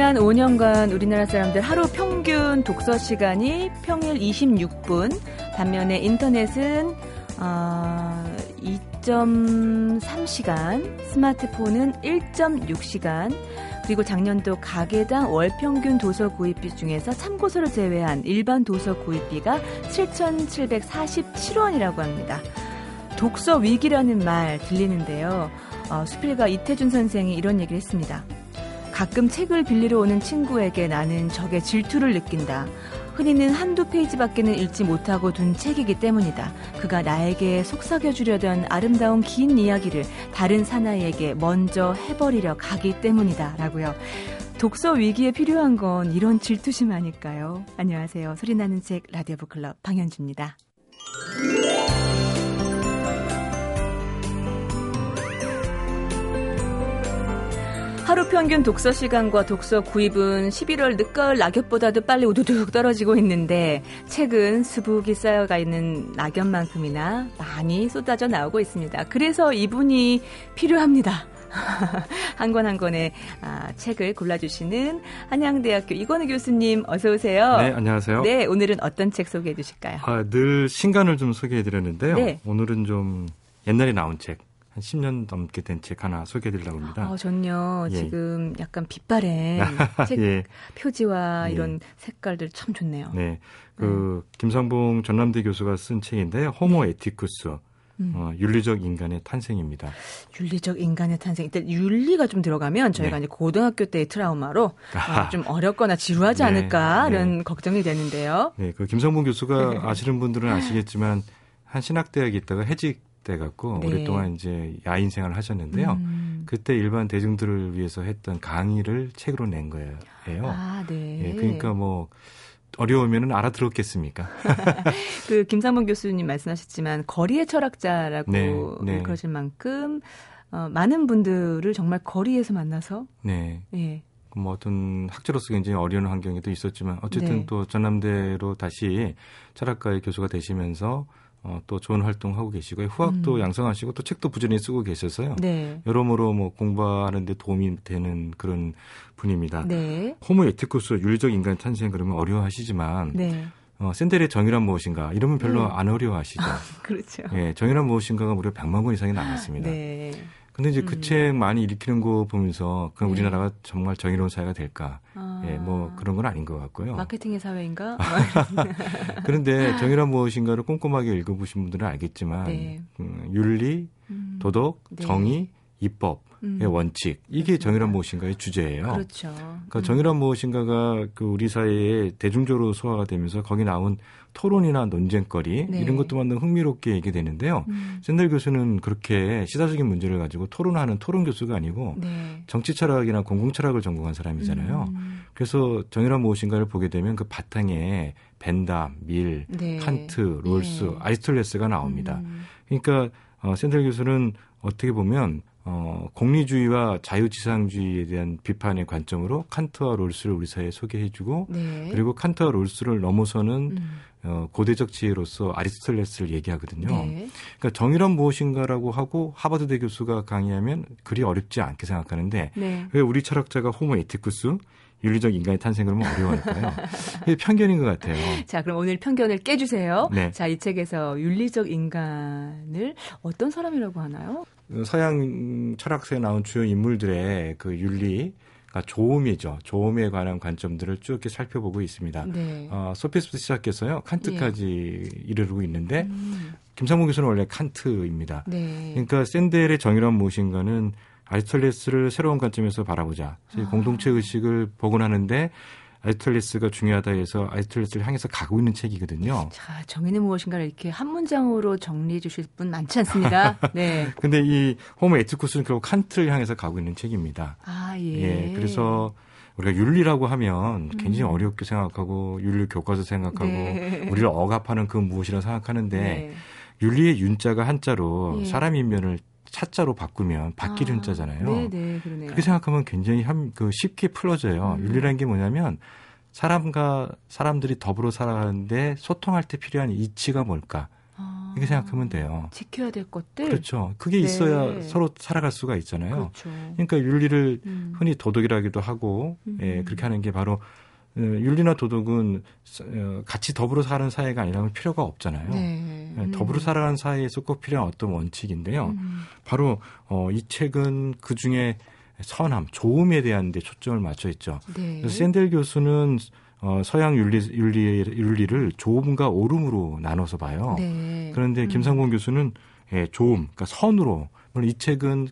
지난 5년간 우리나라 사람들 하루 평균 독서 시간이 평일 26분, 반면에 인터넷은 어, 2.3시간, 스마트폰은 1.6시간, 그리고 작년도 가게당 월 평균 도서 구입비 중에서 참고서를 제외한 일반 도서 구입비가 7,747원이라고 합니다. 독서 위기라는 말 들리는데요. 어, 수필가 이태준 선생이 이런 얘기를 했습니다. 가끔 책을 빌리러 오는 친구에게 나는 적의 질투를 느낀다. 흔히는 한두 페이지밖에는 읽지 못하고 둔 책이기 때문이다. 그가 나에게 속삭여 주려던 아름다운 긴 이야기를 다른 사나이에게 먼저 해버리려 가기 때문이다. 라고요. 독서 위기에 필요한 건 이런 질투심 아닐까요? 안녕하세요. 소리나는 책 라디오 북클럽 방현주입니다. 하루 평균 독서 시간과 독서 구입은 11월 늦가을 낙엽보다도 빨리 우두둑 떨어지고 있는데 책은 수북이 쌓여가 있는 낙엽만큼이나 많이 쏟아져 나오고 있습니다. 그래서 이분이 필요합니다. 한권한 권의 아, 책을 골라주시는 한양대학교 이건우 교수님 어서 오세요. 네, 안녕하세요. 네, 오늘은 어떤 책 소개해 주실까요? 아, 늘 신간을 좀 소개해 드렸는데요. 네. 오늘은 좀 옛날에 나온 책, 한 10년 넘게 된 책 하나 소개해 드리려고 합니다. 어, 전요. 예. 지금 약간 빛바랜 책 예. 표지와 예. 이런 색깔들 참 좋네요. 네. 그 음. 김상봉 전남대 교수가 쓴 책인데요. 호모 네. 에티쿠스. 음. 어, 윤리적 인간의 탄생입니다. 윤리적 인간의 탄생. 일단 윤리가 좀 들어가면 저희가 네. 이제 고등학교 때의 트라우마로 어, 좀 어렵거나 지루하지 네. 않을까 네. 이런 걱정이 되는데요. 네, 그 김성봉 교수가 아시는 분들은 아시겠지만 한 신학대학에 있다가 해직 돼 갖고 네. 오랫동안 이제 야인 생활을 하셨는데요. 음. 그때 일반 대중들을 위해서 했던 강의를 책으로 낸 거예요. 아, 네. 예, 그러니까 뭐 어려우면은 알아들었겠습니까? 그 김상범 교수님 말씀하셨지만 거리의 철학자라고 네, 네. 그러실 만큼 어, 많은 분들을 정말 거리에서 만나서 네. 예. 뭐 어떤 학자로서 굉장히 어려운 환경에도 있었지만 어쨌든 네. 또 전남대로 다시 철학과의 교수가 되시면서 어, 또 좋은 활동 하고 계시고요. 후학도 음. 양성하시고 또 책도 부지런히 쓰고 계셔서요. 네. 여러모로 뭐 공부하는데 도움이 되는 그런 분입니다. 네. 호모 에티쿠스 윤리적 인간 탄생 그러면 어려워하시지만 네. 어, 샌델의 정의란 무엇인가 이러면 별로 음. 안 어려워하시죠. 그렇죠. 예, 정의란 무엇인가가 무려 100만 권 이상이 나왔습니다. 네. 근데 이제 그 음. 책 많이 일으키는 거 보면서 그럼 네. 우리나라가 정말 정의로운 사회가 될까? 아. 예, 뭐 그런 건 아닌 것 같고요. 마케팅의 사회인가? 그런데 정의란 무엇인가를 꼼꼼하게 읽어보신 분들은 알겠지만 네. 음, 윤리, 음. 도덕, 네. 정의, 입법 음. 원칙 이게. 정의란 무엇인가의 주제예요. 그렇죠. 그러니까 음. 정의란 무엇인가가 그 우리 사회에 대중적으로 소화가 되면서 거기 나온 토론이나 논쟁거리 네. 이런 것도 만든 흥미롭게 얘기되는데요. 음. 샌들 교수는 그렇게 시사적인 문제를 가지고 토론하는 토론 교수가 아니고 네. 정치 철학이나 공공 철학을 전공한 사람이잖아요. 음. 그래서 정의란 무엇인가를 보게 되면 그 바탕에 벤담, 밀, 네. 칸트, 롤스, 네. 아리스톨레스가 나옵니다. 음. 그러니까 어, 샌들 교수는 어떻게 보면 어, 공리주의와 자유지상주의에 대한 비판의 관점으로 칸트와 롤스를 우리 사회에 소개해주고 네. 그리고 칸트와 롤스를 넘어서는 음. 어, 고대적 지혜로서 아리스토텔레스를 얘기하거든요. 네. 그러니까 정의란 무엇인가라고 하고 하버드 대 교수가 강의하면 그리 어렵지 않게 생각하는데 네. 왜 우리 철학자가 호모 에티쿠스 윤리적 인간의 탄생을 뭐 어려워할까요? 이게 편견인 것 같아요. 자, 그럼 오늘 편견을 깨주세요. 네. 자, 이 책에서 윤리적 인간을 어떤 사람이라고 하나요? 서양 철학서에 나온 주요 인물들의 그 윤리, 그러니까 조음이죠. 조음에 관한 관점들을 쭉 이렇게 살펴보고 있습니다. 네. 어, 소피스부터 시작해서요. 칸트까지 예. 이르르고 있는데 음. 김상문 교수는 원래 칸트입니다. 네. 그러니까 샌델의 정의란 무엇인가는 아리스톨레스를 새로운 관점에서 바라보자. 아. 공동체 의식을 복원하는데 아이스톨레스가 중요하다 해서 아이스톨레스를 향해서 가고 있는 책이거든요. 자, 정의는 무엇인가를 이렇게 한 문장으로 정리해 주실 분 많지 않습니다. 네. 근데 이 호모 에티쿠스는 결국 칸트를 향해서 가고 있는 책입니다. 아, 예. 예 그래서 우리가 윤리라고 하면 굉장히 음. 어렵게 생각하고 윤리 교과서 생각하고 네. 우리를 억압하는 그 무엇이라 생각하는데 네. 윤리의 윤자가 한자로 예. 사람 인면을 차자로 바꾸면 바뀌는 아, 자잖아요. 네네, 그러네요. 그렇게 생각하면 굉장히 한, 그 쉽게 풀어져요. 음. 윤리라는 게 뭐냐면 사람과 사람들이 더불어 살아가는데 소통할 때 필요한 이치가 뭘까? 아. 이렇게 생각하면 돼요. 지켜야 될 것들. 그렇죠. 그게 네. 있어야 서로 살아갈 수가 있잖아요. 그렇죠. 그러니까 윤리를 음. 흔히 도덕이라기도 하고 음. 예, 그렇게 하는 게 바로 어, 윤리나 도덕은 어, 같이 더불어 사는 사회가 아니라면 필요가 없잖아요. 네. 예, 더불어 살아가는 사회에서 꼭 필요한 어떤 원칙인데요. 음. 바로 어, 이 책은 그 중에 선함, 좋음에 대한 데 초점을 맞춰 있죠. 네. 그래서 샌델 교수는 어, 서양 윤리, 윤리, 윤리를 좋음과 옳음으로 나눠서 봐요. 네. 그런데 음. 김상곤 교수는 예, 좋음, 그러니까 선으로. 물론 이 책은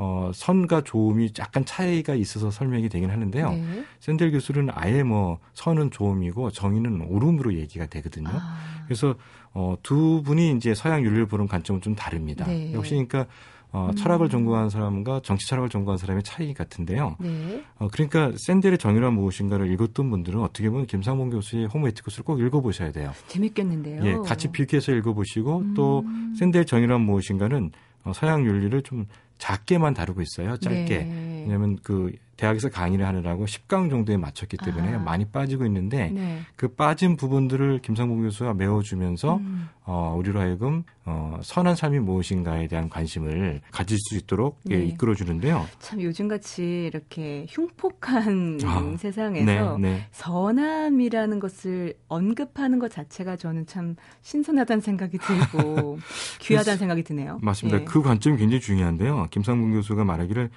어, 선과 좋음이 약간 차이가 있어서 설명이 되긴 하는데요. 네. 샌델 교수는 아예 뭐 선은 좋음이고 정의는 옳음으로 얘기가 되거든요. 아. 그래서 어, 두 분이 이제 서양 윤리를 보는 관점은 좀 다릅니다. 네. 역시 그러니까 어, 음. 철학을 전공한 사람과 정치 철학을 전공한 사람의 차이 같은데요. 네. 어, 그러니까 샌델의 정의란 무엇인가를 읽었던 분들은 어떻게 보면 김상봉 교수의 호모에티쿠스를 꼭 읽어보셔야 돼요. 재밌겠는데요. 예, 같이 비교해서 읽어보시고 음. 또 샌델 정의란 무엇인가는 어, 서양 윤리를 좀 작게만 다루고 있어요. 짧게. 네. 왜냐하면 그 대학에서 강의를 하느라고 10강 정도에 맞췄기 때문에 아. 많이 빠지고 있는데 네. 그 빠진 부분들을 김상봉 교수가 메워주면서 음. 어, 우리로 하여금 어, 선한 삶이 무엇인가에 대한 관심을 가질 수 있도록 예, 네. 예, 이끌어주는데요. 참 요즘같이 이렇게 흉폭한 아. 세상에서 네, 네. 선함이라는 것을 언급하는 것 자체가 저는 참 신선하다는 생각이 들고 귀하다는 생각이 드네요. 맞습니다. 예. 그 관점이 굉장히 중요한데요. 김상봉 교수가 말하기를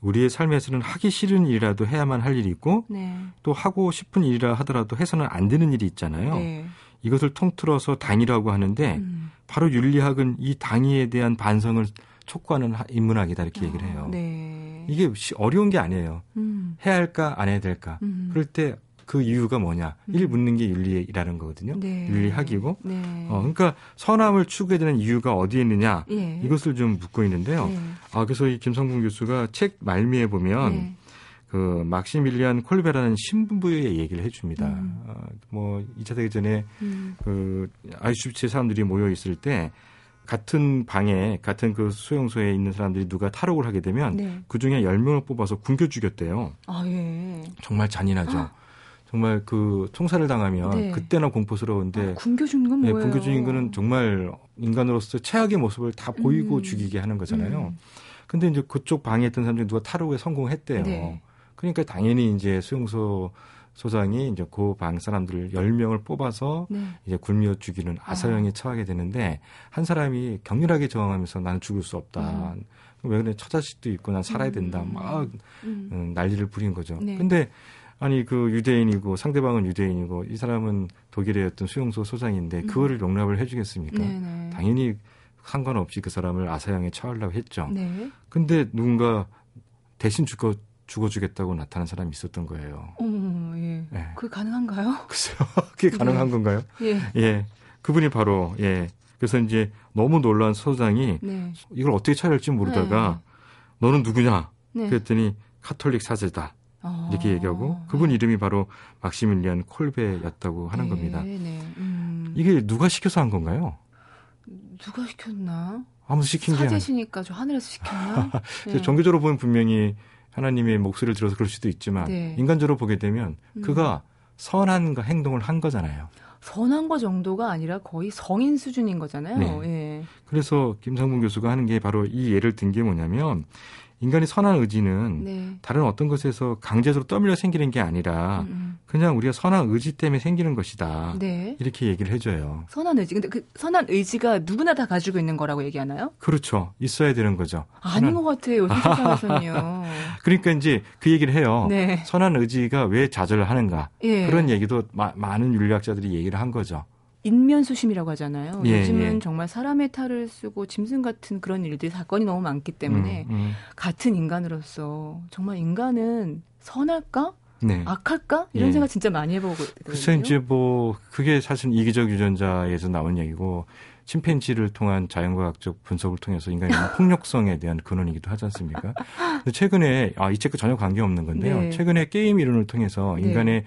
우리의 삶에서는 하기 싫은 일이라도 해야만 할 일이 있고 네. 또 하고 싶은 일이라 하더라도 해서는 안 되는 일이 있잖아요. 네. 이것을 통틀어서 당이라고 하는데 음. 바로 윤리학은 이 당위에 대한 반성을 촉구하는 인문학이다 이렇게 어, 얘기를 해요. 네. 이게 어려운 게 아니에요. 음. 해야 할까 안 해야 될까. 음. 그럴 때 그 이유가 뭐냐? 음. 일 묻는 게 윤리라는 거거든요. 네. 윤리학이고. 네. 어, 그러니까 선함을 추구해야 되는 이유가 어디에 있느냐? 예. 이것을 좀 묻고 있는데요. 예. 아, 그래서 이 김성분 교수가 책 말미에 보면 예. 그 막시밀리안 콜베라는 신부의 얘기를 해줍니다. 음. 어, 뭐 2차 대전에 음. 그 아이슈비츠의 사람들이 모여 있을 때 같은 방에 같은 그 수용소에 있는 사람들이 누가 탈옥을 하게 되면 네. 그 중에 10명을 뽑아서 굶겨 죽였대요. 아, 예. 정말 잔인하죠. 아. 정말 그 총살을 당하면 네. 그때나 공포스러운데 아, 굶겨 죽는 건 뭐예요? 네, 굶겨 죽는 거는 정말 인간으로서 최악의 모습을 다 보이고 음. 죽이게 하는 거잖아요. 음. 근데 이제 그쪽 방에 있던 사람 중에 누가 탈옥에 성공했대요. 네. 그러니까 당연히 이제 수용소 소장이 이제 그 방 사람들 10명을 뽑아서 네. 이제 굴며 죽이는 아사형에 아. 처하게 되는데 한 사람이 격렬하게 저항하면서 나는 죽을 수 없다. 음. 왜 그래 처자식도 있고 난 살아야 된다. 음. 막 음. 음. 난리를 부린 거죠. 네. 근데 아니 그 유대인이고 상대방은 유대인이고 이 사람은 독일의 어떤 수용소 소장인데 음. 그거를 용납을 해주겠습니까? 네네. 네. 당연히 상관없이 그 사람을 아사형에 처하려고 했죠. 네. 근데 누군가 대신 죽어 죽어주겠다고 나타난 사람이 있었던 거예요. 어, 예. 예. 그게 가능한가요? 글쎄요. 그게 네. 가능한 건가요? 예. 예. 그분이 바로 예. 그래서 이제 너무 놀란 소장이 네. 이걸 어떻게 처리할지 모르다가 네. 너는 누구냐? 네. 그랬더니 카톨릭 사제다. 이렇게 얘기하고 그분 이름이 바로 막시밀리안 콜베였다고 하는 네, 겁니다. 네. 음. 이게 누가 시켜서 한 건가요? 누가 시켰나? 아무도 시킨 게 사제시니까 저 하늘에서 시켰나? 네. 종교적으로 보면 분명히 하나님의 목소리를 들어서 그럴 수도 있지만 네. 인간적으로 보게 되면 음. 그가 선한 행동을 한 거잖아요. 선한 거 정도가 아니라 거의 성인 수준인 거잖아요. 네. 예. 그래서 김상문 교수가 하는 게 바로 이 예를 든 게 뭐냐면 인간의 선한 의지는 네. 다른 어떤 것에서 강제적으로 떠밀려 생기는 게 아니라 음, 음. 그냥 우리가 선한 의지 때문에 생기는 것이다. 네. 이렇게 얘기를 해줘요. 선한 의지. 근데 그 선한 의지가 누구나 다 가지고 있는 거라고 얘기하나요? 그렇죠. 있어야 되는 거죠. 아닌 선한... 것 같아요. 세상에서는요. 그러니까 이제 그 얘기를 해요. 네. 선한 의지가 왜 좌절하는가. 예. 그런 얘기도 마, 많은 윤리학자들이 얘기를 한 거죠. 인면수심이라고 하잖아요. 예, 요즘은 예. 정말 사람의 탈을 쓰고 짐승 같은 그런 일들이 사건이 너무 많기 때문에 음, 음. 같은 인간으로서 정말 인간은 선할까? 네. 악할까? 이런 예. 생각 진짜 많이 해보고 글쎄 이제 뭐 그게 사실 이기적 유전자에서 나온 얘기고 침팬지를 통한 자연과학적 분석을 통해서 인간의 폭력성에 대한 근원이기도 하지 않습니까? 근데 최근에 아 이 책과 전혀 관계 없는 건데요. 네. 최근에 게임 이론을 통해서 인간의 네.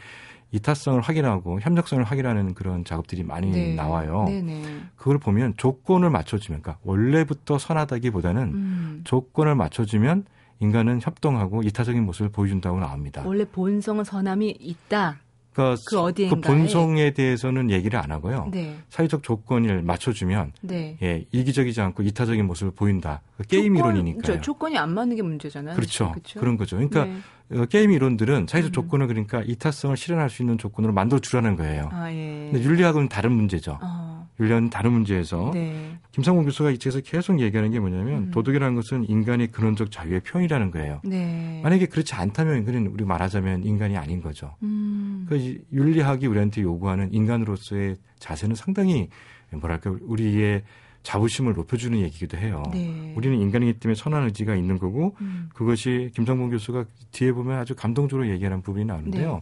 이타성을 확인하고 협력성을 확인하는 그런 작업들이 많이 네. 나와요. 네네. 그걸 보면 조건을 맞춰주면, 그러니까 원래부터 선하다기보다는 음. 조건을 맞춰주면 인간은 협동하고 이타적인 모습을 보여준다고 나옵니다. 원래 본성은 선함이 있다. 그러니까 그, 어디에 그 본성에 대해서는 얘기를 안 하고요. 네. 사회적 조건을 맞춰주면 네. 예, 이기적이지 않고 이타적인 모습을 보인다. 그 게임 조건, 이론이니까요. 조건이 안 맞는 게 문제잖아요. 그렇죠. 그렇죠? 그런 거죠. 그러니까 네. 어, 게임 이론들은 사회적 음. 조건을 그러니까 이타성을 실현할 수 있는 조건으로 만들어 주라는 거예요. 아, 예. 근데 윤리학은 다른 문제죠. 어. 윤리학은 다른 문제에서 네. 김상훈 교수가 이 책에서 계속 얘기하는 게 뭐냐면 음. 도덕이라는 것은 인간의 근원적 자유의 표현이라는 거예요. 네. 만약에 그렇지 않다면 그는 우리 말하자면 인간이 아닌 거죠. 음. 그 윤리학이 우리한테 요구하는 인간으로서의 자세는 상당히 뭐랄까 우리의 자부심을 높여주는 얘기기도 해요. 네. 우리는 인간이기 때문에 선한 의지가 있는 거고 음. 그것이 김성봉 교수가 뒤에 보면 아주 감동적으로 얘기하는 부분이 나오는데요. 네.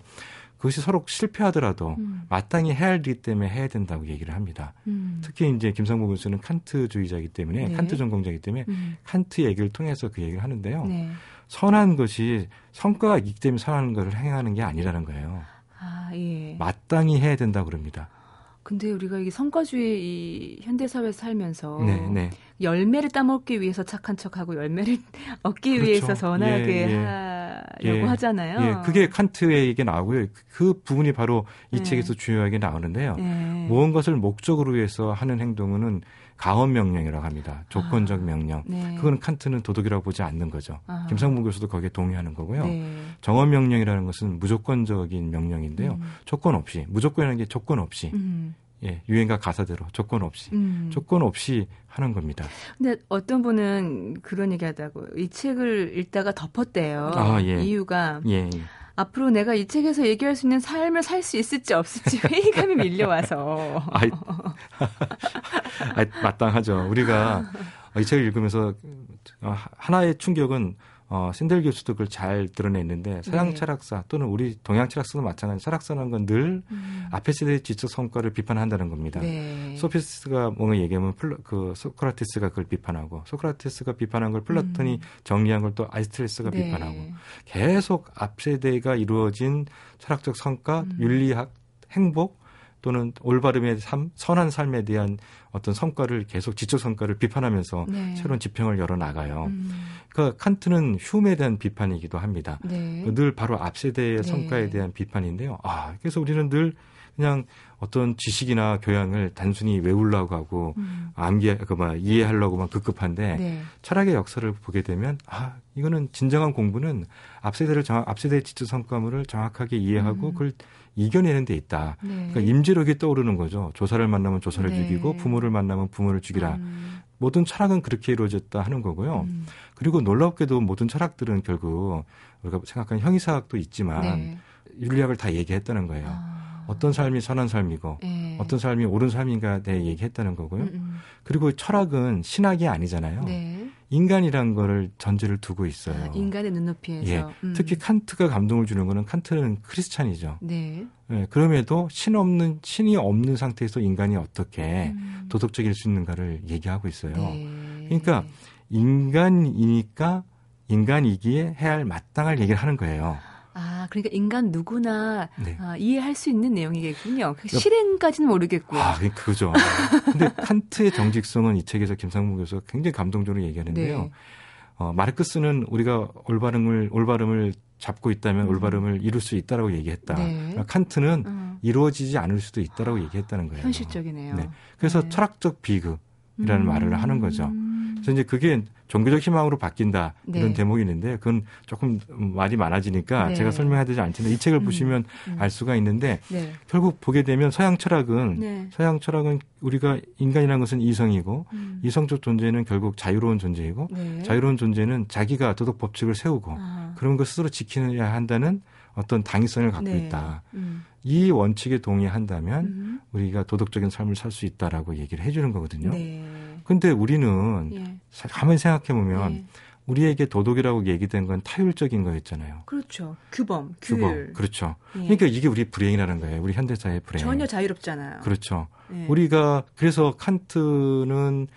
그것이 서로 실패하더라도 음. 마땅히 해야 할 일이기 때문에 해야 된다고 얘기를 합니다. 음. 특히 이제 김성봉 교수는 칸트주의자이기 때문에 네. 칸트 전공자이기 때문에 음. 칸트 얘기를 통해서 그 얘기를 하는데요. 네. 선한 것이 성과가 있기 때문에 선한 것을 행하는 게 아니라는 거예요. 아, 예. 마땅히 해야 된다 고 그럽니다. 근데 우리가 이게 성과주의 이 현대 사회에서 살면서 네, 네. 열매를 따먹기 위해서 착한 척하고 열매를 얻기 그렇죠. 위해서 선하게 예, 예. 하려고 예, 하잖아요. 예, 그게 칸트에게 나오고요. 그 부분이 바로 이 네. 책에서 중요하게 나오는데요. 네. 무언 것을 목적으로 위해서 하는 행동은 가원 명령이라고 합니다. 조건적 아, 명령. 네. 그거는 칸트는 도덕이라고 보지 않는 거죠. 아. 김상문 교수도 거기에 동의하는 거고요. 네. 정원 명령이라는 것은 무조건적인 명령인데요. 음. 조건 없이 무조건이라는 게 조건 없이 음. 예, 유행가 가사대로 조건 없이 음. 조건 없이 하는 겁니다. 근데 어떤 분은 그런 얘기하다고 이 책을 읽다가 덮었대요. 아, 예. 이유가 예. 앞으로 내가 이 책에서 얘기할 수 있는 삶을 살 수 있을지 없을지 회의감이 밀려와서. 아이, 아이, 마땅하죠. 우리가 이 책을 읽으면서 하나의 충격은 어, 샌델 교수도 그걸 잘 드러냈는데 서양 네. 철학사 또는 우리 동양 철학사도 마찬가지 철학사라는 건 늘 음. 앞에 세대의 지적 성과를 비판한다는 겁니다. 네. 소피스트가 뭔가 얘기하면 플러, 그 소크라테스가 그걸 비판하고 소크라테스가 비판한 걸 플라톤이 음. 정리한 걸 또 아리스토텔레스가 네. 비판하고 계속 앞 세대가 이루어진 철학적 성과, 음. 윤리학, 행복 또는 올바름의 삶, 선한 삶에 대한 어떤 성과를 계속 지적 성과를 비판하면서 네. 새로운 지평을 열어 나가요. 음. 그러니까 칸트는 흉에 대한 비판이기도 합니다. 네. 늘 바로 앞 세대의 네. 성과에 대한 비판인데요. 아, 그래서 우리는 늘 그냥 어떤 지식이나 교양을 단순히 외우려고 하고 음. 암기 그뭐 이해하려고만 급급한데 네. 철학의 역사를 보게 되면 아 이거는 진정한 공부는 앞세대를 정확 앞세대의 지적 성과물을 정확하게 이해하고 음. 그걸 이겨내는 데 있다. 네. 그러니까 임지력이 떠오르는 거죠. 조사를 만나면 조사를 네. 죽이고 부모를 만나면 부모를 죽이라. 음. 모든 철학은 그렇게 이루어졌다 하는 거고요. 음. 그리고 놀랍게도 모든 철학들은 결국 우리가 생각하는 형이사학도 있지만 네. 윤리학을 다 얘기했다는 거예요. 아. 어떤 삶이 선한 삶이고 네. 어떤 삶이 옳은 삶인가에 대해 얘기했다는 거고요. 음, 음. 그리고 철학은 신학이 아니잖아요. 네. 인간이란 거를 전제를 두고 있어요. 아, 인간의 눈높이에서. 예. 음. 특히 칸트가 감동을 주는 거는 칸트는 크리스찬이죠. 네. 예. 그럼에도 신 없는 신이 없는 상태에서 인간이 어떻게 음. 도덕적일 수 있는가를 얘기하고 있어요. 네. 그러니까 인간이니까 인간이기에 해야 할 마땅할 얘기를 하는 거예요. 아, 그러니까 인간 누구나 네. 아, 이해할 수 있는 내용이겠군요. 그 실행까지는 모르겠고요. 아, 그죠. 근데 칸트의 정직성은 이 책에서 김상무 교수가 굉장히 감동적으로 얘기하는데요. 네. 어, 마르크스는 우리가 올바름을 올바름을 잡고 있다면 음. 올바름을 이룰 수 있다라고 얘기했다. 네. 칸트는 음. 이루어지지 않을 수도 있다라고 얘기했다는 거예요. 현실적이네요. 네. 그래서 네. 철학적 비극이라는 음. 말을 하는 거죠. 그래서 이제 그게 종교적 희망으로 바뀐다 이런 네. 대목이 있는데 그건 조금 말이 많아지니까 네. 제가 설명해야 되지 않지만 이 책을 음. 보시면 음. 알 수가 있는데 네. 결국 보게 되면 서양 철학은 네. 서양 철학은 우리가 인간이라는 것은 이성이고 음. 이성적 존재는 결국 자유로운 존재이고 네. 자유로운 존재는 자기가 도덕 법칙을 세우고 아. 그런 것 스스로 지켜야 한다는 어떤 당위성을 갖고 네. 있다. 음. 이 원칙에 동의한다면 음. 우리가 도덕적인 삶을 살 수 있다라고 얘기를 해주는 거거든요. 네. 근데 우리는 예. 가만히 생각해 보면 예. 우리에게 도덕이라고 얘기된 건 타율적인 거였잖아요. 그렇죠. 규범, 규율. 규범. 그렇죠. 예. 그러니까 이게 우리 불행이라는 거예요. 우리 현대사의 불행. 전혀 자유롭잖아요. 그렇죠. 예. 우리가 그래서 칸트는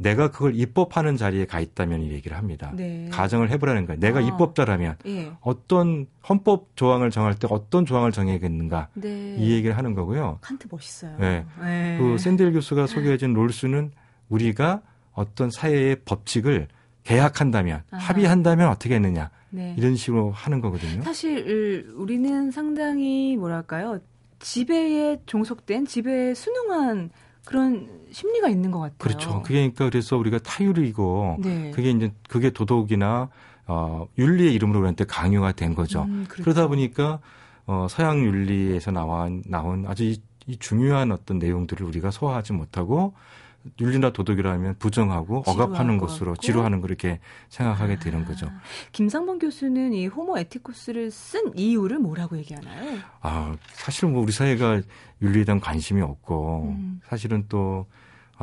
내가 그걸 입법하는 자리에 가 있다면 이 얘기를 합니다. 네. 가정을 해보라는 거예요. 내가 어. 입법자라면 예. 어떤 헌법 조항을 정할 때 어떤 조항을 정해야겠는가 네. 이 얘기를 하는 거고요. 칸트 멋있어요. 네. 네. 그 샌델 교수가 소개해준 롤스는 우리가 어떤 사회의 법칙을 계약한다면 아하. 합의한다면 어떻게 했느냐 네. 이런 식으로 하는 거거든요. 사실 우리는 상당히 뭐랄까요 지배에 종속된 지배에 순응한 그런 심리가 있는 것 같아요. 그렇죠. 그게 그러니까 그래서 우리가 타율이고 네. 그게 이제 그게 도덕이나 어, 윤리의 이름으로 우리한테 강요가 된 거죠. 음, 그렇죠. 그러다 보니까 어, 서양 윤리에서 나와, 나온 아주 이, 이 중요한 어떤 내용들을 우리가 소화하지 못하고 윤리나 도덕이라면 부정하고 억압하는 것으로. 지루하는 그렇게 생각하게 아, 되는 거죠. 김상범 교수는 이 호모 에티쿠스를 쓴 이유를 뭐라고 얘기하나요? 아 사실 뭐 우리 사회가 윤리에 대한 관심이 없고 음. 사실은 또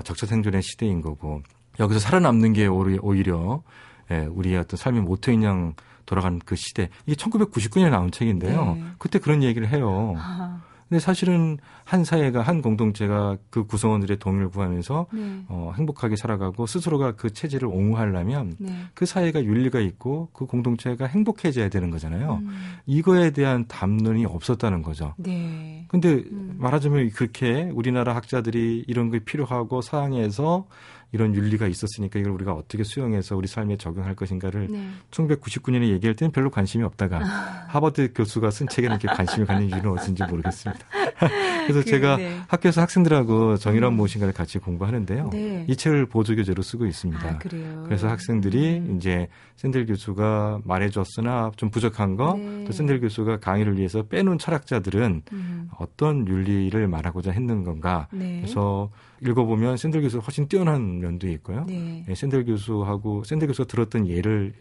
적자 생존의 시대인 거고 여기서 살아남는 게 오히려 예, 우리의 어떤 삶의 모토인 양 돌아간 그 시대 이게 1999년에 나온 책인데요. 네. 그때 그런 얘기를 해요. 아. 근데 사실은 한 사회가 한 공동체가 그 구성원들의 동의를 구하면서 네. 어, 행복하게 살아가고 스스로가 그 체제를 옹호하려면 네. 그 사회가 윤리가 있고 그 공동체가 행복해져야 되는 거잖아요. 음. 이거에 대한 담론이 없었다는 거죠. 네. 근데 음. 말하자면 그렇게 우리나라 학자들이 이런 게 필요하고 사항에서 이런 윤리가 있었으니까 이걸 우리가 어떻게 수용해서 우리 삶에 적용할 것인가를 네. 1999년에 얘기할 때는 별로 관심이 없다가 아. 하버드 교수가 쓴 책에 이렇게 관심을 갖는 이유는 어딘지 모르겠습니다. 그래서 그, 제가 네. 학교에서 학생들하고 정의란 음. 무엇인가를 같이 공부하는데요. 네. 이 책을 보조 교재로 쓰고 있습니다. 아, 그래서 학생들이 음. 이제 샌델 교수가 말해줬으나 좀 부족한 거, 네. 또 샌델 교수가 강의를 위해서 빼놓은 철학자들은 음. 어떤 윤리를 말하고자 했는 건가. 네. 그래서 읽어보면 샌델 교수 훨씬 뛰어난 면도 있고요. 네. 예, 샌델 교수하고 샌델 교수가 들었던 예를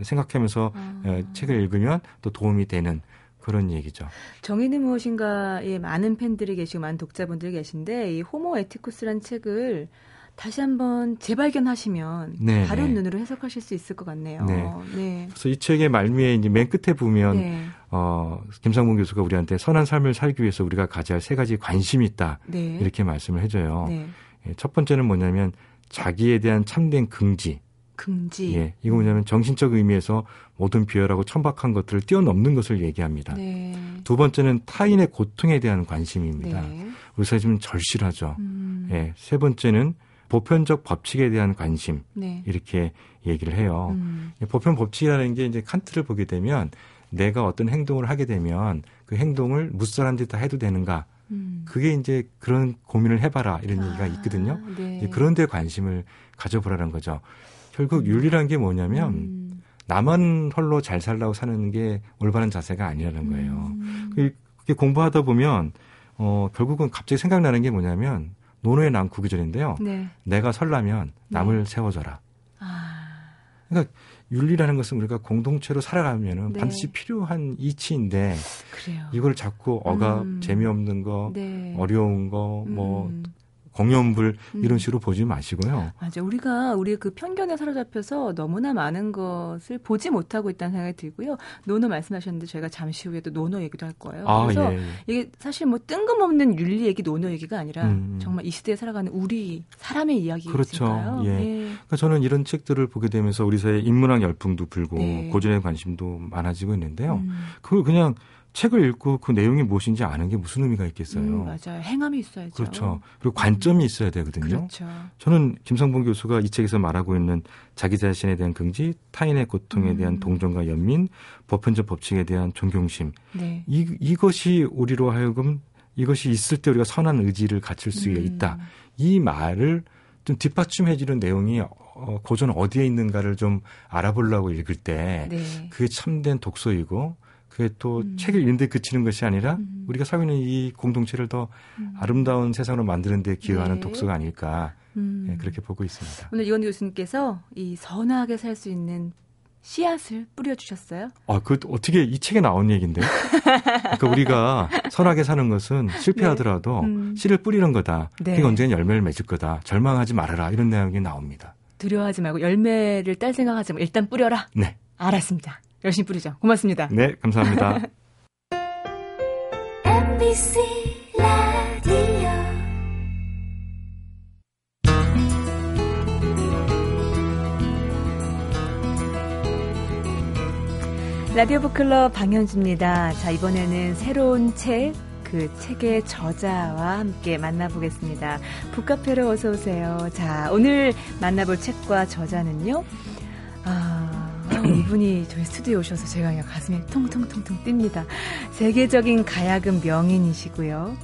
생각하면서 아. 어, 책을 읽으면 또 도움이 되는 그런 얘기죠. 정의는 무엇인가에 많은 팬들이 계시고 많은 독자분들이 계신데 이 호모 에티쿠스란 책을 다시 한번 재발견하시면 네, 다른 네. 눈으로 해석하실 수 있을 것 같네요. 네. 네. 그래서 이 책의 말미에 이제 맨 끝에 보면 네. 어, 김상문 교수가 우리한테 선한 삶을 살기 위해서 우리가 가져야 할 세 가지 관심이 있다 네. 이렇게 말씀을 해줘요. 네. 예, 첫 번째는 뭐냐면 자기에 대한 참된 긍지. 긍지. 예, 이거 뭐냐면 정신적 의미에서 모든 비열하고 천박한 것들을 뛰어넘는 것을 얘기합니다. 두 번째는 타인의 고통에 대한 관심입니다. 우리 사회 좀 절실하죠. 음. 예, 세 번째는 보편적 법칙에 대한 관심 네. 이렇게 얘기를 해요. 음. 보편 법칙이라는 게 이제 칸트를 보게 되면 내가 어떤 행동을 하게 되면 그 행동을 무사람들이 다 해도 되는가? 음. 그게 이제 그런 고민을 해봐라 이런 아, 얘기가 있거든요. 네. 그런 데 관심을 가져보라는 거죠. 결국 음. 윤리란 게 뭐냐면 음. 나만 홀로 잘 살라고 사는 게 올바른 자세가 아니라는 거예요. 음. 그게 공부하다 보면 어 결국은 갑자기 생각나는 게 뭐냐면 노노의 난 구기절인데요. 네. 내가 설라면 남을 네. 세워줘라. 아. 그러니까 윤리라는 것은 우리가 공동체로 살아가면은 네. 반드시 필요한 이치인데 그래요. 이걸 자꾸 억압, 음. 재미없는 거, 네. 어려운 거, 뭐 음. 공염불 음. 이런 식으로 보지 마시고요. 맞아. 우리가 우리 그 편견에 사로잡혀서 너무나 많은 것을 보지 못하고 있다는 생각이 들고요. 논어 말씀하셨는데 저희가 잠시 후에도 논어 얘기도 할 거예요. 아, 그래서 예, 예. 이게 사실 뭐 뜬금없는 윤리 얘기, 논어 얘기가 아니라 음. 정말 이 시대에 살아가는 우리 사람의 이야기니까요. 그렇죠. 예. 예. 그러니까 저는 이런 책들을 보게 되면서 우리 사회 인문학 열풍도 불고 네. 고전에 관심도 많아지고 있는데요. 음. 그걸 그냥 책을 읽고 그 내용이 무엇인지 아는 게 무슨 의미가 있겠어요. 음, 맞아요. 행함이 있어야죠. 그렇죠. 그리고 관점이 있어야 되거든요. 그렇죠. 저는 김성봉 교수가 이 책에서 말하고 있는 자기 자신에 대한 긍지, 타인의 고통에 대한 음. 동정과 연민, 보편적 법칙에 대한 존경심. 네. 이, 이것이 우리로 하여금 이것이 있을 때 우리가 선한 의지를 갖출 수 음. 있다. 이 말을 좀 뒷받침해주는 내용이 어, 고전 어디에 있는가를 좀 알아보려고 읽을 때 네. 그게 참된 독서이고 그게 또 음. 책을 읽는 데 그치는 것이 아니라 음. 우리가 살고 있는 이 공동체를 더 음. 아름다운 세상으로 만드는 데 기여하는 네. 독서가 아닐까 네, 그렇게 보고 있습니다. 오늘 이건 교수님께서 이 선하게 살 수 있는 씨앗을 뿌려주셨어요? 아, 그 어떻게 이 책에 나온 얘기인데? 그러니까 우리가 선하게 사는 것은 실패하더라도 네. 음. 씨를 뿌리는 거다. 네. 그게 언젠가 열매를 맺을 거다. 절망하지 말아라. 이런 내용이 나옵니다. 두려워하지 말고 열매를 딸 생각하지 말고 일단 뿌려라. 네. 알았습니다. 열심히 뿌리죠. 고맙습니다. 네, 감사합니다. MBC 라디오 라디오 북클럽 방현주입니다. 자, 이번에는 새로운 책, 그 책의 저자와 함께 만나보겠습니다. 북카페로 어서 오세요. 자, 오늘 만나볼 책과 저자는요. 이분이 저희 스튜디오에 오셔서 제가 그냥 가슴이 통통통통 뜁니다. 세계적인 가야금 명인이시고요.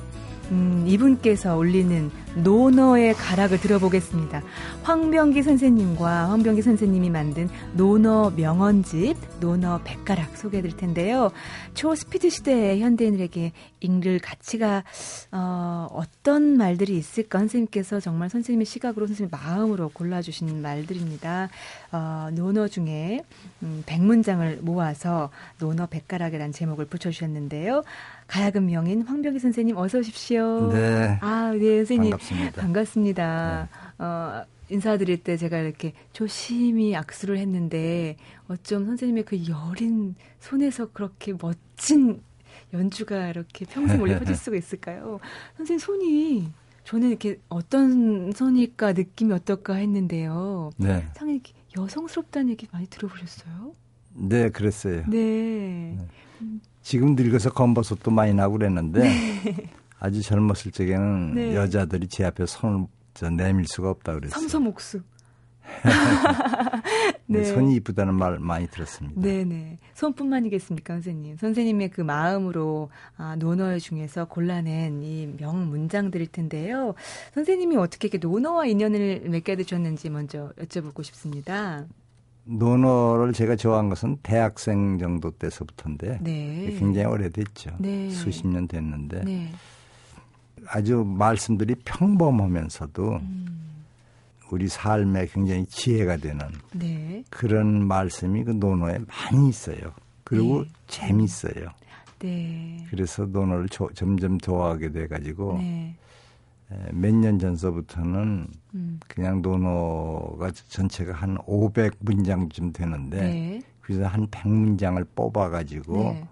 음, 이분께서 올리는 노너의 가락을 들어보겠습니다. 황병기 선생님과 황병기 선생님이 만든 노너 명언집, 노너 백가락 소개해 드릴 텐데요. 초스피드 시대의 현대인들에게 읽을 가치가 어, 어떤 말들이 있을까 선생님께서 정말 선생님의 시각으로 선생님 마음으로 골라주신 말들입니다. 어, 노너 중에 음, 백문장을 모아서 노너 백가락이라는 제목을 붙여주셨는데요. 가야금 명인 황병기 선생님 어서 오십시오. 네. 아, 네, 선생님. 반갑습니다. 반갑습니다. 네. 어, 인사드릴 때 제가 이렇게 조심히 악수를 했는데 어쩜 선생님의 그 여린 손에서 그렇게 멋진 연주가 이렇게 평생 올려 퍼질 수가 있을까요? 선생님 손이 저는 이렇게 어떤 손일까 느낌이 어떨까 했는데요. 네. 상당히 여성스럽다는 얘기 많이 들어보셨어요? 네, 그랬어요. 네. 네. 지금 늙어서 검버섯도 많이 나고 그랬는데 네. 아주 젊었을 적에는 네. 여자들이 제 앞에 손을 저 내밀 수가 없다 그랬어요. 삼섬옥수. 네. 손이 이쁘다는 말 많이 들었습니다. 네네. 손뿐만이겠습니까, 선생님? 선생님의 그 마음으로 아, 논어 중에서 골라낸 이 명 문장들일 텐데요. 선생님이 어떻게 이렇게 논어와 인연을 맺게 되셨는지 먼저 여쭤보고 싶습니다. 논어를 제가 좋아한 것은 대학생 정도 때서부터인데 네. 굉장히 오래됐죠. 네. 수십 년 됐는데 네. 아주 말씀들이 평범하면서도 음. 우리 삶에 굉장히 지혜가 되는 네. 그런 말씀이 그 논어에 많이 있어요. 그리고 네. 재밌어요. 네. 그래서 논어를 조, 점점 좋아하게 돼가지고 네. 몇 년 전서부터는 음. 그냥 논어가 전체가 한 500문장쯤 되는데 네. 그래서 한 100문장을 뽑아가지고 네.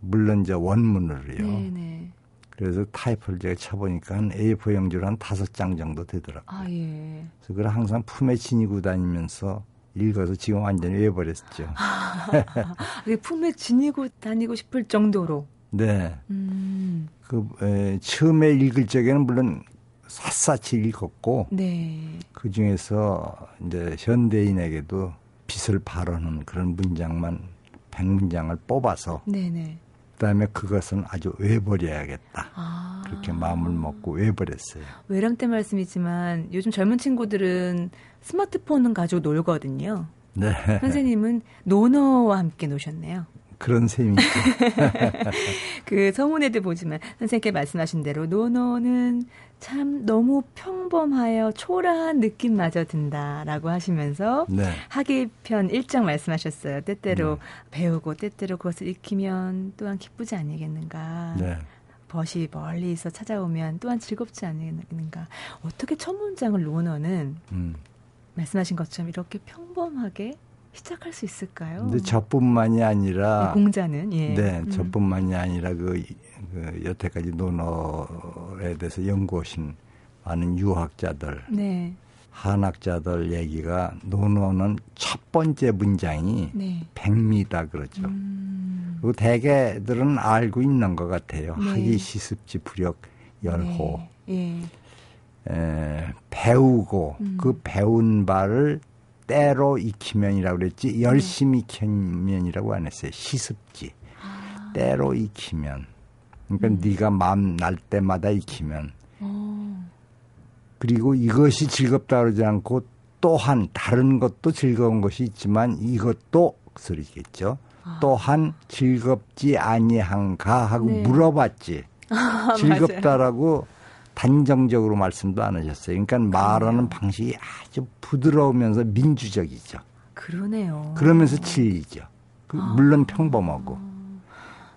물론 이제 원문으로요. 네, 네. 그래서 타이프를 제가 쳐보니까 한 A4 용지로 한 다섯 장 정도 되더라고요. 아, 예. 그래서 그걸 항상 품에 지니고 다니면서 읽어서 지금 완전히 외워버렸죠. 품에 지니고 다니고 싶을 정도로. 네. 음. 그 에, 처음에 읽을 적에는 물론 샅샅이 읽었고 네. 그 중에서 이제 현대인에게도 빛을 발하는 그런 문장만 100문장을 뽑아서 네네. 그다음에 그것은 아주 외버려야겠다. 아. 그렇게 마음을 먹고 외버렸어요. 외람 때 말씀이지만 요즘 젊은 친구들은 스마트폰은 가지고 놀거든요. 네. 선생님은 노너와 함께 노셨네요. 그런 셈이죠. 그 서문에도 보지만 선생님께 말씀하신 대로 노노는 참 너무 평범하여 초라한 느낌마저 든다라고 하시면서 네. 하기편 1장 말씀하셨어요. 때때로 네. 배우고 때때로 그것을 익히면 또한 기쁘지 아니겠는가. 네. 벗이 멀리서 찾아오면 또한 즐겁지 않겠는가. 어떻게 첫 문장을 노너는 음. 말씀하신 것처럼 이렇게 평범하게 시작할 수 있을까요? 근데 저뿐만이 아니라 네, 공자는 예. 네, 음. 저뿐만이 아니라 그, 그 여태까지 논어에 대해서 연구하신 많은 유학자들, 네. 한학자들 얘기가 논어는 첫 번째 문장이 네. 백미다 그러죠. 음. 그리고 대개들은 알고 있는 것 같아요. 네. 학이 시습지 부력 열호. 네. 예. 에, 배우고 음. 그 배운 바를 때로 익히면이라고 그랬지 열심히 익히면이라고 안 했어요. 시습지. 아. 때로 익히면. 그러니까 음. 네가 마음 날 때마다 익히면. 어. 그리고 이것이 즐겁다 그러지 않고 또한 다른 것도 즐거운 것이 있지만 이것도 소리겠죠. 아. 또한 즐겁지 아니한가 하고 네. 물어봤지. 아, 즐겁다라고 단정적으로 말씀도 안 하셨어요. 그러니까 말하는 방식이 아주 부드러우면서 민주적이죠. 그러네요. 그러면서 진리죠. 그 아. 물론 평범하고.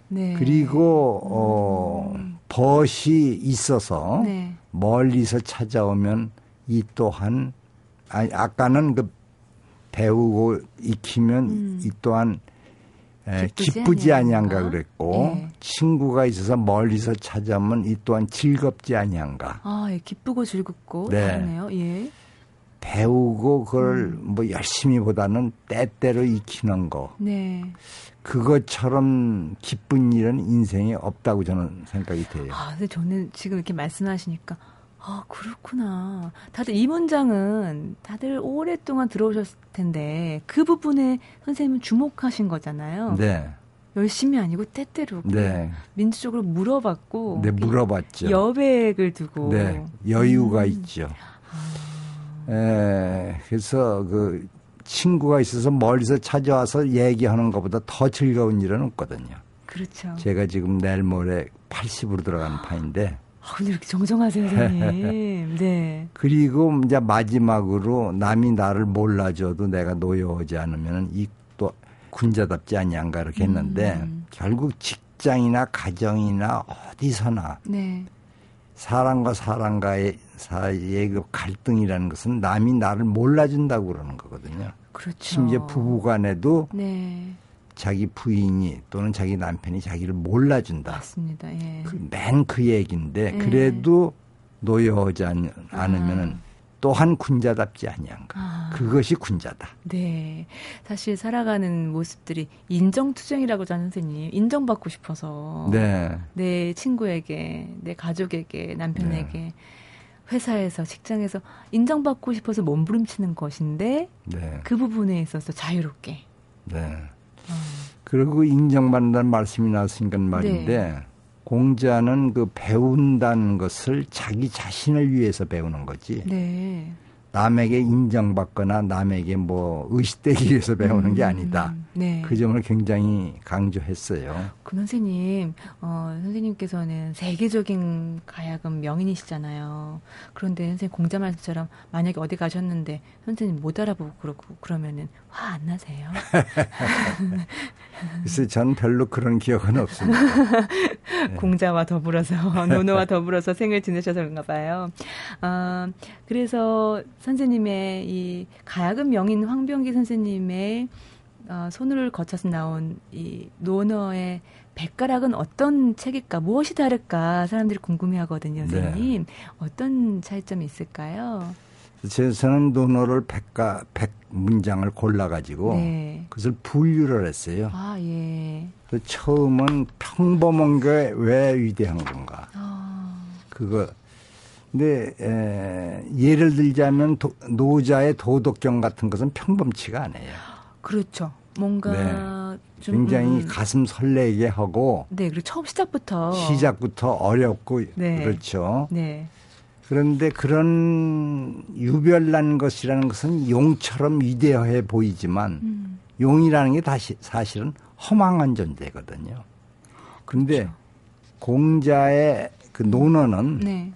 네. 그리고 어 벗이 있어서 네. 멀리서 찾아오면 이 또한 아니 아까는 그 배우고 익히면 음. 이 또한 에, 기쁘지 아니한가? 그랬고 네. 친구가 있어서 멀리서 찾아오면 이 또한 즐겁지 아니한가 아, 예, 기쁘고 즐겁고 네. 다르네요. 예. 배우고 그걸 음. 뭐 열심히 보다는 때때로 익히는 거 네. 그것처럼 기쁜 일은 인생에 없다고 저는 생각이 돼요. 아, 근데 저는 지금 이렇게 말씀하시니까 아, 그렇구나. 다들 이 문장은 다들 오랫동안 들어오셨을 텐데 그 부분에 선생님은 주목하신 거잖아요. 네. 열심히 아니고 때때로 네. 민주적으로 물어봤고 네, 물어봤죠. 여백을 두고 네, 여유가 음. 있죠. 아. 에, 그래서 그 친구가 있어서 멀리서 찾아와서 얘기하는 것보다 더 즐거운 일은 없거든요. 그렇죠. 제가 지금 내일 모레 80으로 들어가는 판인데 아, 근데 이렇게 정정하세요, 선생님. 네. 그리고 이제 마지막으로 남이 나를 몰라줘도 내가 노여우지 않으면 이또 군자답지 아니한가 이렇게 했는데 음. 결국 직장이나 가정이나 어디서나 네. 사람과 사람과의 사이의 그 갈등이라는 것은 남이 나를 몰라준다고 그러는 거거든요. 그렇죠. 심지어 부부간에도 네. 자기 부인이 또는 자기 남편이 자기를 몰라준다. 맞습니다. 예. 그, 맨그 얘기인데 예. 그래도 노여하지 않, 않으면은 아. 또한 군자답지 아니한가. 아. 그것이 군자다. 네. 사실 살아가는 모습들이 인정투쟁이라고 하는 선생님. 인정받고 싶어서. 네. 내 친구에게, 내 가족에게, 남편에게. 네. 회사에서 직장에서 인정받고 싶어서 몸부림치는 것인데 네. 그 부분에 있어서 자유롭게 네. 그리고 인정받는다는 말씀이 나왔으니까 말인데 네. 공자는 그 배운다는 것을 자기 자신을 위해서 배우는 거지. 네. 남에게 인정받거나 남에게 뭐 의식되기 위해서 배우는 음, 게 아니다. 네. 그 점을 굉장히 강조했어요. 그 선생님, 어, 선생님께서는 세계적인 가야금 명인이시잖아요. 그런데 선생님 공자 말씀처럼 만약에 어디 가셨는데 선생님 못 알아보고 그러고 그러면은 화 안 나세요? 글쎄, 전 별로 그런 기억은 없습니다. 네. 공자와 더불어서, 논어와 더불어서 생을 지내셔서 그런가 봐요. 어, 그래서 선생님의 이 가야금 명인 황병기 선생님의 어, 손을 거쳐서 나온 이 논어의 백가락은 어떤 책일까? 무엇이 다를까? 사람들이 궁금해하거든요, 네. 선생님. 네. 어떤 차이점이 있을까요? 저는 논어를 백가 백 문장을 골라가지고 네. 그것을 분류를 했어요. 아 예. 그 처음은 평범한 게 왜 위대한 건가? 아. 그거 근데 에, 예를 들자면 도, 노자의 도덕경 같은 것은 평범치가 않아요. 그렇죠. 뭔가 네. 좀, 굉장히 음. 가슴 설레게 하고 네 그리고 처음 시작부터 시작부터 어렵고 네. 그렇죠. 네. 그런데 그런 유별난 것이라는 것은 용처럼 위대해 보이지만 음. 용이라는 게 다시 사실은 허망한 존재거든요. 그런데 그렇죠. 공자의 그 논어는 네.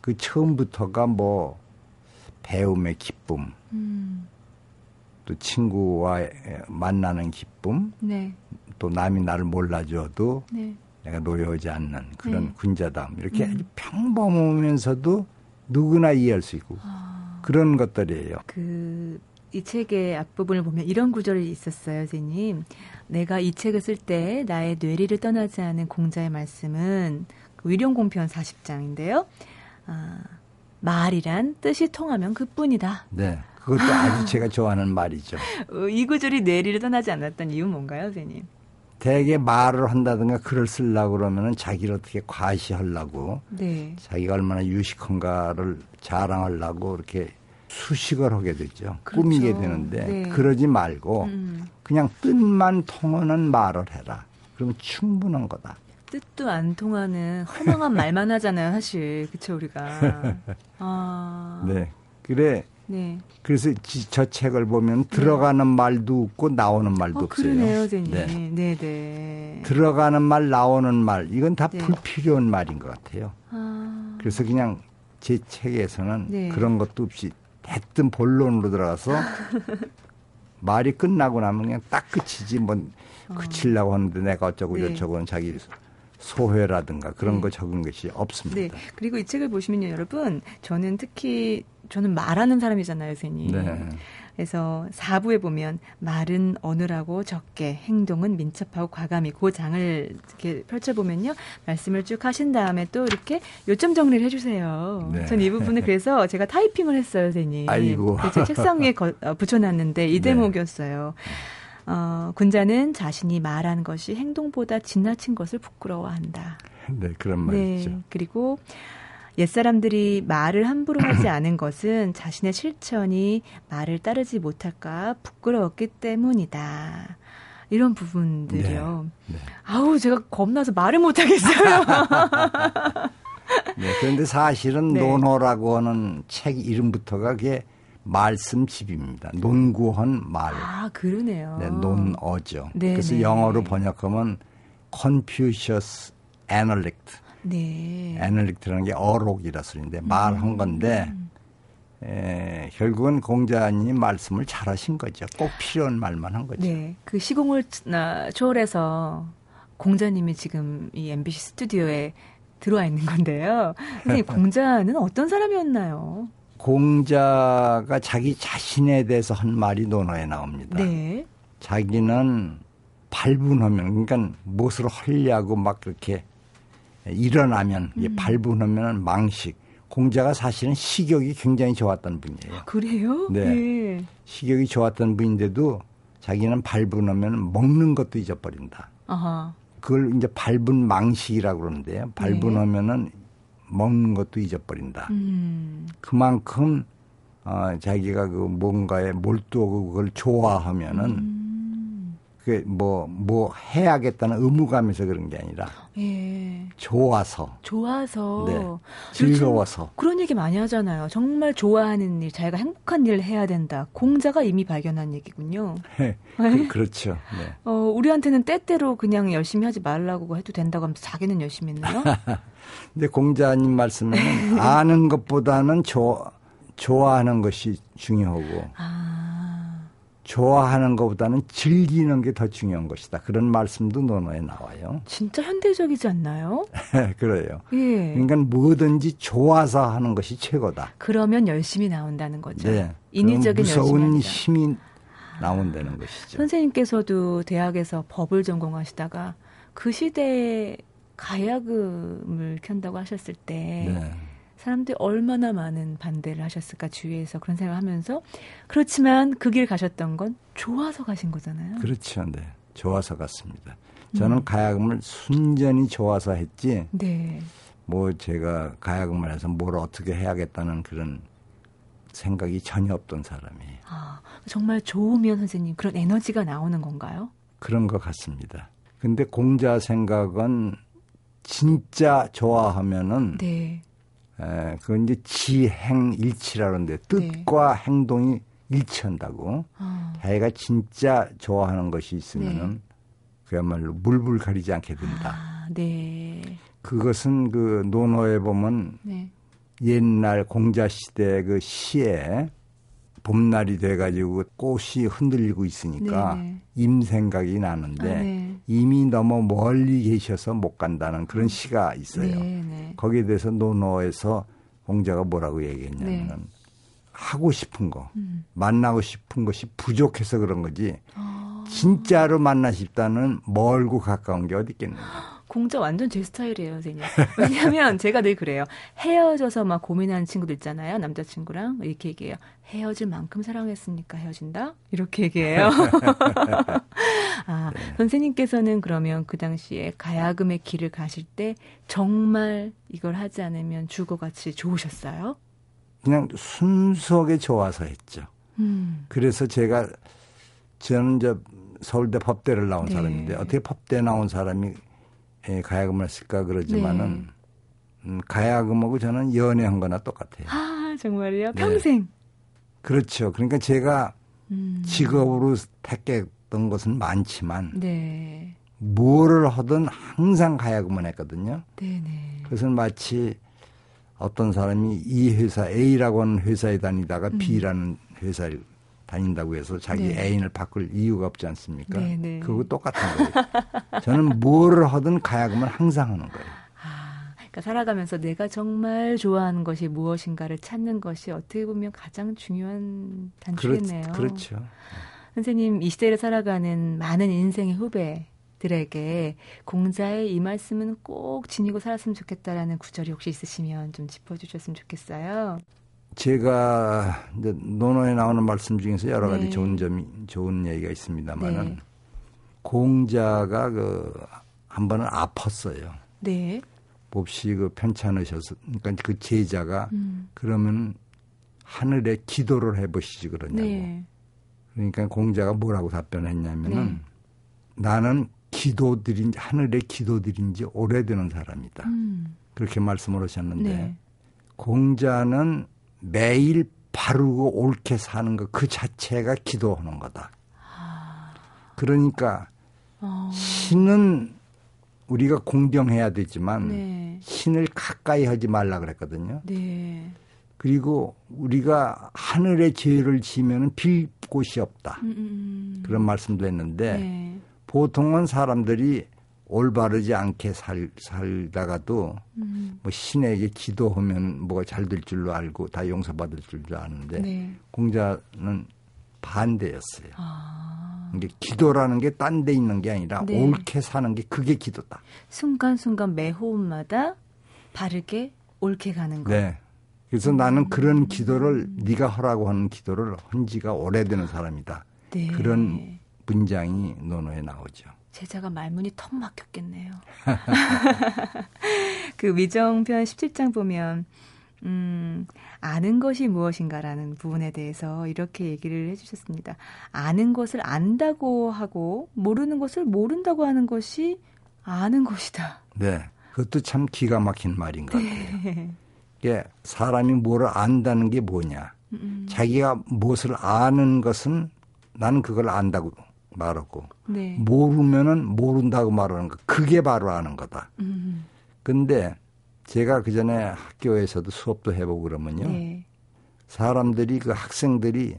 그 처음부터가 뭐 배움의 기쁨, 음. 또 친구와 만나는 기쁨, 네. 또 남이 나를 몰라줘도 네. 내가 노여우지 않는 그런 네. 군자담 이렇게 음. 아주 평범하면서도 누구나 이해할 수 있고 아. 그런 것들이에요. 그 이 책의 앞부분을 보면 이런 구절이 있었어요, 선생님. 내가 이 책을 쓸 때 나의 뇌리를 떠나지 않은 공자의 말씀은 그 위령 공편 40장인데요. 아, 말이란 뜻이 통하면 그뿐이다. 네. 그것도 아주 제가 좋아하는 말이죠. 어, 이 구절이 뇌리를 떠나지 않았던 이유 뭔가요, 선생님? 대개 말을 한다든가 글을 쓰려고 그러면은 자기를 어떻게 과시하려고 네. 자기가 얼마나 유식한가를 자랑하려고 이렇게 수식을 하게 되죠. 그렇죠. 꾸미게 되는데 네. 그러지 말고 음. 그냥 뜻만 통하는 말을 해라. 그러면 충분한 거다. 뜻도 안 통하는 허망한 말만 하잖아요, 사실. 그쵸, 우리가. 아. 네. 그래. 네. 그래서 지, 저 책을 보면 들어가는 말도 없고 나오는 말도 어, 없어요. 그러네요, 선생님. 네. 네, 네. 들어가는 말, 나오는 말 이건 다 네. 불필요한 말인 것 같아요. 아. 그래서 그냥 제 책에서는 네. 그런 것도 없이 대뜸 본론으로 들어가서 말이 끝나고 나면 그냥 딱 끝이지 뭐 어. 그치려고 하는데 내가 어쩌고 네. 저쩌고는 자기 소회라든가 그런 네. 거 적은 것이 없습니다. 네. 그리고 이 책을 보시면요, 여러분, 저는 특히 저는 말하는 사람이잖아요, 선생님. 네. 그래서 4부에 보면 말은 어느라고 적게 행동은 민첩하고 과감히 그 장을 이렇게 펼쳐보면요 말씀을 쭉 하신 다음에 또 이렇게 요점 정리를 해주세요. 네. 전이 부분을 그래서 제가 타이핑을 했어요, 선생님. 아이고. 제 책상 위에 거, 어, 붙여놨는데 이 네. 대목이었어요. 어, 군자는 자신이 말한 것이 행동보다 지나친 것을 부끄러워한다. 네, 그런 말이죠. 네, 그리고 옛사람들이 말을 함부로 하지 않은 것은 자신의 실천이 말을 따르지 못할까 부끄러웠기 때문이다. 이런 부분들이요. 네, 네. 아우 제가 겁나서 말을 못 하겠어요. 네, 그런데 사실은 네. 논어라고 하는 책 이름부터가 그게 말씀집입니다. 논구헌 말. 아, 그러네요. 네, 논어죠. 네 그래서 네. 영어로 번역하면 Confucius Analect. 네. Analect라는 게 어록이라 소리인데 말한 음. 건데 에, 결국은 공자님 말씀을 잘하신 거죠. 꼭 필요한 말만 한 거죠. 네, 그 시공을 초월해서 공자님이 지금 이 MBC 스튜디오에 들어와 있는 건데요. 선생님, 공자는 어떤 사람이었나요? 공자가 자기 자신에 대해서 한 말이 논어에 나옵니다. 네. 자기는 발분하면, 그러니까 무엇을 하려고 막 그렇게 일어나면, 음. 발분하면 망식. 공자가 사실은 식욕이 굉장히 좋았던 분이에요. 아, 그래요? 네. 네. 식욕이 좋았던 분인데도 자기는 발분하면 먹는 것도 잊어버린다. 아하. 그걸 이제 밟은 망식이라고 그러는데요. 발분하면은 네. 먹는 것도 잊어버린다. 음. 그만큼 어, 자기가 그 뭔가에 몰두하고 그걸 좋아하면은 음. 그게 뭐, 뭐 해야겠다는 의무감에서 그런 게 아니라 예. 좋아서. 좋아서. 네. 즐거워서. 그런 얘기 많이 하잖아요. 정말 좋아하는 일, 자기가 행복한 일을 해야 된다. 공자가 이미 발견한 얘기군요. 네. 그, 그렇죠. 네. 어, 우리한테는 때때로 그냥 열심히 하지 말라고 해도 된다고 하면서 자기는 열심히 했나요? 근데 공자님 말씀은 아는 것보다는 조, 좋아하는 것이 중요하고 아. 좋아하는 것보다는 즐기는 게 더 중요한 것이다. 그런 말씀도 논어에 나와요. 진짜 현대적이지 않나요? 그래요. 예. 그러니까 뭐든지 좋아서 하는 것이 최고다. 그러면 열심히 나온다는 거죠. 네. 인위적인 무서운 힘이 나온다는 것이죠. 선생님께서도 대학에서 법을 전공하시다가 그 시대에 가야금을 켠다고 하셨을 때 네. 사람들이 얼마나 많은 반대를 하셨을까 주위에서 그런 생각을 하면서 그렇지만 그 길 가셨던 건 좋아서 가신 거잖아요. 그렇죠. 네. 좋아서 갔습니다. 저는 음. 가야금을 순전히 좋아서 했지. 네. 뭐 제가 가야금을 해서 뭘 어떻게 해야겠다는 그런 생각이 전혀 없던 사람이에요. 아, 정말 좋으면 선생님 그런 에너지가 나오는 건가요? 그런 것 같습니다. 근데 공자 생각은 진짜 좋아하면은 네. 에, 그건 이제 지행일치라는데 뜻과 네. 행동이 일치한다고. 어. 자기가 진짜 좋아하는 것이 있으면은 네. 그야말로 물불 가리지 않게 된다. 아, 네. 그것은 그 논어에 보면 네. 옛날 공자 시대 그 시에 봄날이 돼가지고 꽃이 흔들리고 있으니까 네네. 임 생각이 나는데 아, 네. 이미 너무 멀리 계셔서 못 간다는 그런 시가 있어요. 네네. 거기에 대해서 논어에서 공자가 뭐라고 얘기했냐면 네. 하고 싶은 거, 음. 만나고 싶은 것이 부족해서 그런 거지. 아. 진짜로 만나 싶다는 멀고 가까운 게 어디 있겠는가. 공자 완전 제 스타일이에요, 선생님. 왜냐하면 제가 늘 그래요. 헤어져서 막 고민하는 친구들 있잖아요. 남자친구랑 이렇게 얘기해요. 헤어질 만큼 사랑했으니까 헤어진다? 이렇게 얘기해요. 아, 네. 선생님께서는 그러면 그 당시에 가야금의 길을 가실 때 정말 이걸 하지 않으면 죽어같이 좋으셨어요? 그냥 순수하게 좋아서 했죠. 음. 그래서 제가 저는 이제 서울대 법대를 나온 네. 사람인데 어떻게 법대 나온 사람이 예, 가야금을 쓸까 그러지만은 네. 음, 가야금하고 저는 연애한 거나 똑같아요. 아 정말요? 네. 평생. 그렇죠. 그러니까 제가 음. 직업으로 택했던 것은 많지만 네. 뭐를 하든 항상 가야금을 했거든요. 네네. 그것은 마치 어떤 사람이 이 회사 A라고 하는 회사에 다니다가 음. B라는 회사를 다닌다고 해서 자기 네. 애인을 바꿀 이유가 없지 않습니까? 네, 네. 그거 똑같은 거예요. 저는 뭘 하든 가야금을 항상 하는 거예요. 아, 그러니까 살아가면서 내가 정말 좋아하는 것이 무엇인가를 찾는 것이 어떻게 보면 가장 중요한 단추겠네요. 그렇, 그렇죠. 선생님 이 시대를 살아가는 많은 인생의 후배들에게 공자의 이 말씀은 꼭 지니고 살았으면 좋겠다라는 구절이 혹시 있으시면 좀 짚어주셨으면 좋겠어요. 제가 이제 논어에 나오는 말씀 중에서 여러 가지 네. 좋은 점이 좋은 얘기가 있습니다만은 네. 공자가 그 한 번은 아팠어요. 네. 몹시 그 편찮으셔서 그러니까 그 제자가 음. 그러면 하늘에 기도를 해보시지 그러냐고. 네. 그러니까 공자가 뭐라고 답변했냐면은 네. 나는 기도드린 하늘에 기도드린 지 오래되는 사람이다. 음. 그렇게 말씀을 하셨는데 네. 공자는 매일 바르고 옳게 사는 것 그 자체가 기도하는 거다. 아. 그러니까 어. 신은 우리가 공경해야 되지만 네. 신을 가까이 하지 말라 그랬거든요. 네. 그리고 우리가 하늘의 죄를 지면은 빌 곳이 없다. 음, 음, 음. 그런 말씀도 했는데 네. 보통은 사람들이 올바르지 않게 살, 살다가도 음. 뭐 신에게 기도하면 뭐가 잘 될 줄로 알고 다 용서받을 줄도 아는데 네. 공자는 반대였어요. 아. 이게 기도라는 게 딴 데 있는 게 아니라 네. 옳게 사는 게 그게 기도다. 순간순간 매 호흡마다 바르게 옳게 가는 거. 네. 그래서 음. 나는 그런 기도를 네가 하라고 하는 기도를 한 지가 오래되는 사람이다. 네. 그런 문장이 논어에 나오죠. 제자가 말문이 턱 막혔겠네요. 그 위정편 17장 보면 음, 아는 것이 무엇인가라는 부분에 대해서 이렇게 얘기를 해주셨습니다. 아는 것을 안다고 하고 모르는 것을 모른다고 하는 것이 아는 것이다. 네, 그것도 참 기가 막힌 말인 것 같아요. 네. 이게 사람이 뭘 안다는 게 뭐냐? 음. 자기가 무엇을 아는 것은 나는 그걸 안다고 말하고 네. 모르면은 모른다고 말하는 거 그게 바로 아는 거다. 음. 근데 제가 그 전에 학교에서도 수업도 해보고 그러면요. 네. 사람들이 그 학생들이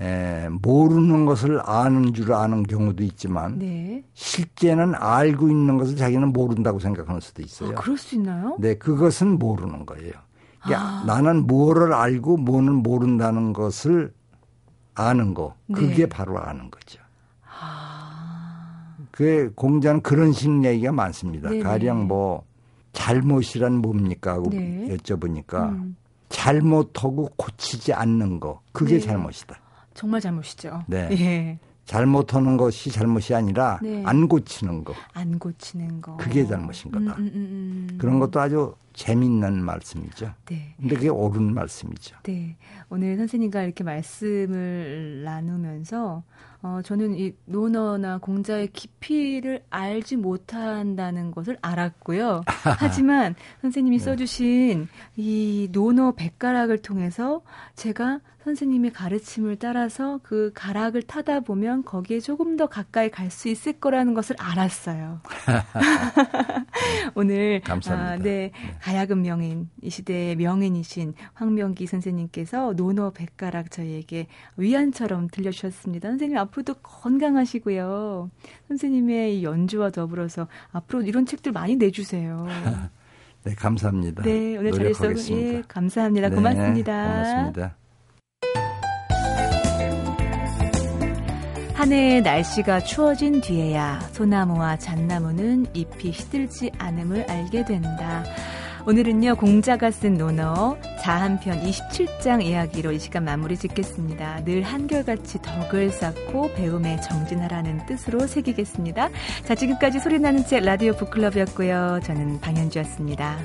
에, 모르는 것을 아는 줄 아는 경우도 있지만 네. 실제는 알고 있는 것을 자기는 모른다고 생각하는 수도 있어요. 아, 그럴 수 있나요? 네, 그것은 모르는 거예요. 그러니까 아. 나는 뭐를 알고 뭐는 모른다는 것을 아는 거, 그게 네. 바로 아는 거죠. 아. 그 공자는 그런 식 얘기가 많습니다. 네네. 가령 뭐 잘못이란 뭡니까 하고 네. 여쭤보니까 음. 잘못하고 고치지 않는 거 그게 네. 잘못이다. 정말 잘못이죠. 네. 예. 잘못하는 것이 잘못이 아니라 네. 안 고치는 거. 안 고치는 거. 그게 잘못인 거다. 음, 음, 음, 음. 그런 것도 아주 재밌는 말씀이죠. 네. 근데 그게 옳은 말씀이죠. 네. 오늘 선생님과 이렇게 말씀을 나누면서 어, 저는 이 논어나 공자의 깊이를 알지 못한다는 것을 알았고요. 하지만 선생님이 네. 써주신 이 논어 백가락을 통해서 제가 선생님의 가르침을 따라서 그 가락을 타다 보면 거기에 조금 더 가까이 갈 수 있을 거라는 것을 알았어요. 오늘 감사합니다. 아, 네, 네, 가야금 명인 이 시대의 명인이신 황명기 선생님께서 논어 백가락 저희에게 위안처럼 들려주셨습니다. 선생님 앞으로도 건강하시고요. 선생님의 연주와 더불어서 앞으로 이런 책들 많이 내주세요. 네, 감사합니다. 네, 오늘 잘했어. 예, 감사합니다. 네, 고맙습니다. 고맙습니다. 한 해의 날씨가 추워진 뒤에야 소나무와 잣나무는 잎이 시들지 않음을 알게 된다. 오늘은요, 공자가 쓴 논어 자한편 27장 이야기로 이 시간 마무리 짓겠습니다. 늘 한결같이 덕을 쌓고 배움에 정진하라는 뜻으로 새기겠습니다. 자, 지금까지 소리나는 책 라디오 북클럽이었고요. 저는 방현주였습니다.